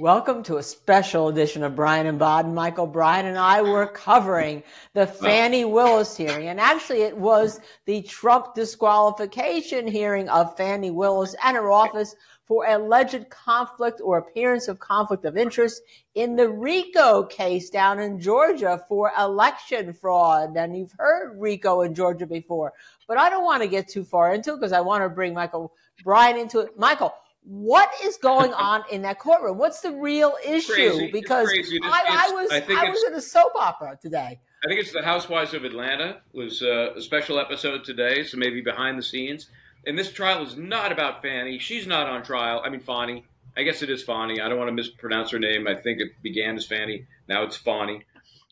Welcome to a special edition of Bryant and Baden. Michael Bryant and I were covering the Fani Willis hearing. And actually, it was the Trump disqualification hearing of Fani Willis and her office for alleged conflict or appearance of conflict of interest in the RICO case down in Georgia for election fraud. And you've heard RICO in Georgia before, but I don't want to get too far into it because I want to bring Michael Bryant into it. Michael, what is going on in that courtroom? What's the real issue? Crazy. Because I, I, was I, I was in a soap opera today. I think it's the Housewives of Atlanta was uh, a special episode today, so maybe behind the scenes. And this trial is not about Fanny. She's not on trial. I mean, Fani. I guess it is Fani. I don't want to mispronounce her name. I think it began as Fanny. Now it's Fanny.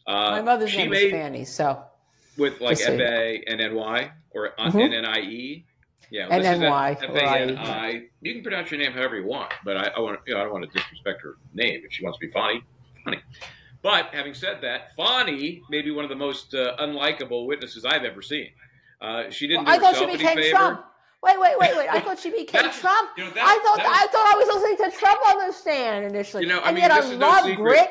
Uh, My mother's name is Fanny, so with like F A N N Y or mm-hmm. N N I E. Yeah, and then why? F-A-N-I. You can pronounce your name however you want, but I, I want you know I don't want to disrespect her name. If she wants to be Fani, Fani. But having said that, Fani may be one of the most uh, unlikable witnesses I've ever seen. Uh, she didn't. Well, I thought she became favor. Trump. Wait, wait, wait, wait! I thought she became Trump. You know, that, I thought I thought I was listening to Trump on the stand initially. You know, I and mean, yet I love no grit.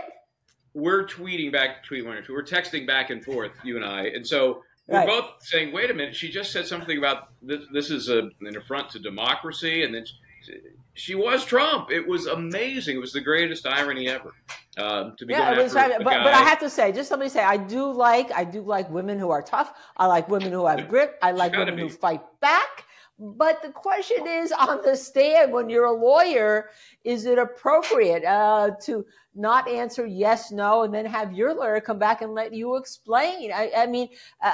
We're tweeting back, tweet one or two. We're texting back and forth, you and I, and so we're right. both saying, "Wait a minute." She just said something about this. This is a, an affront to democracy, and then she, she, was Trump. It was amazing. It was the greatest irony ever. Um, to be yeah, it was right. But, but I have to say, just somebody say, I do like I do like women who are tough. I like women who have grit. I like women be. who fight back. But the question is on the stand when you're a lawyer, is it appropriate uh, to not answer yes, no, and then have your lawyer come back and let you explain? I, I mean, uh,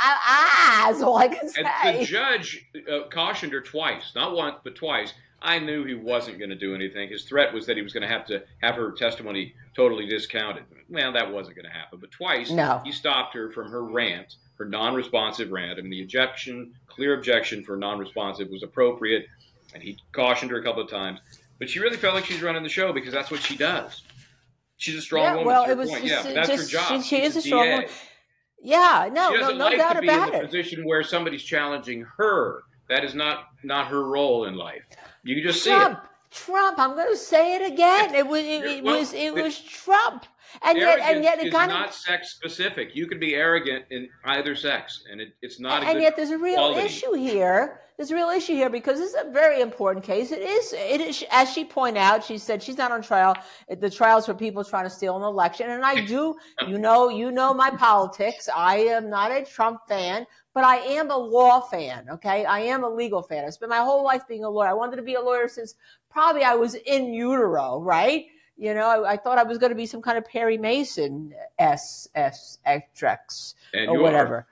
ah, that's all I can say. And the judge uh, cautioned her twice, not once, but twice. I knew he wasn't going to do anything. His threat was that he was going to have to have her testimony totally discounted. Well, that wasn't going to happen. But twice, no. he stopped her from her rant her non-responsive rant. I mean, the objection, clear objection for non-responsive was appropriate, and he cautioned her a couple of times. But she really felt like she's running the show because that's what she does. She's a strong yeah, woman. Well, it was point. just, yeah, that's just, her job. She, she is a strong woman. Yeah, no, no, no like doubt about it. in a position where somebody's challenging her. That is not not her role in life. You can just Trump, see it. Trump. I'm going to say it again. It was it, it well, was it was Trump. And yet, and yet, it kind of not sex specific. You can be arrogant in either sex, and it, it's not. and yet, there's a real quality. issue here. There's a real issue here because this is a very important case. It is. It is. As she pointed out, she said she's not on trial. The trials for people trying to steal an election, and I do. you know. You know my politics. I am not a Trump fan, but I am a law fan. Okay, I am a legal fan. I spent my whole life being a lawyer. I wanted to be a lawyer since probably I was in utero, right? You know, I, I thought I was going to be some kind of Perry Mason S S X or whatever.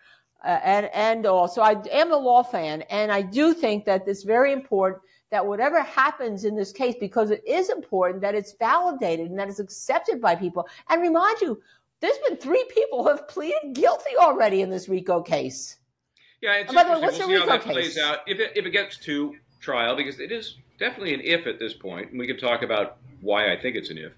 Uh, and and also, I am a law fan, and I do think that it's very important that whatever happens in this case, because it is important that it's validated and that it's accepted by people. And remind you, there's been three people who have pleaded guilty already in this RICO case. Yeah, it's by the way, what's we'll the RICO case? Plays out. If it, if it gets to trial, because it is definitely an if at this point, and we can talk about why I think it's an if.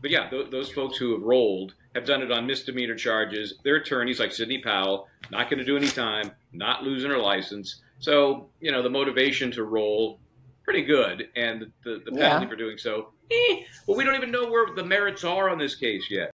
But yeah, th- those folks who have rolled have done it on misdemeanor charges. Their attorneys, like Sidney Powell, not going to do any time, not losing her license. So you know the motivation to roll, pretty good, and the, the, the penalty yeah. for doing so. Eh, well, we don't even know where the merits are on this case yet.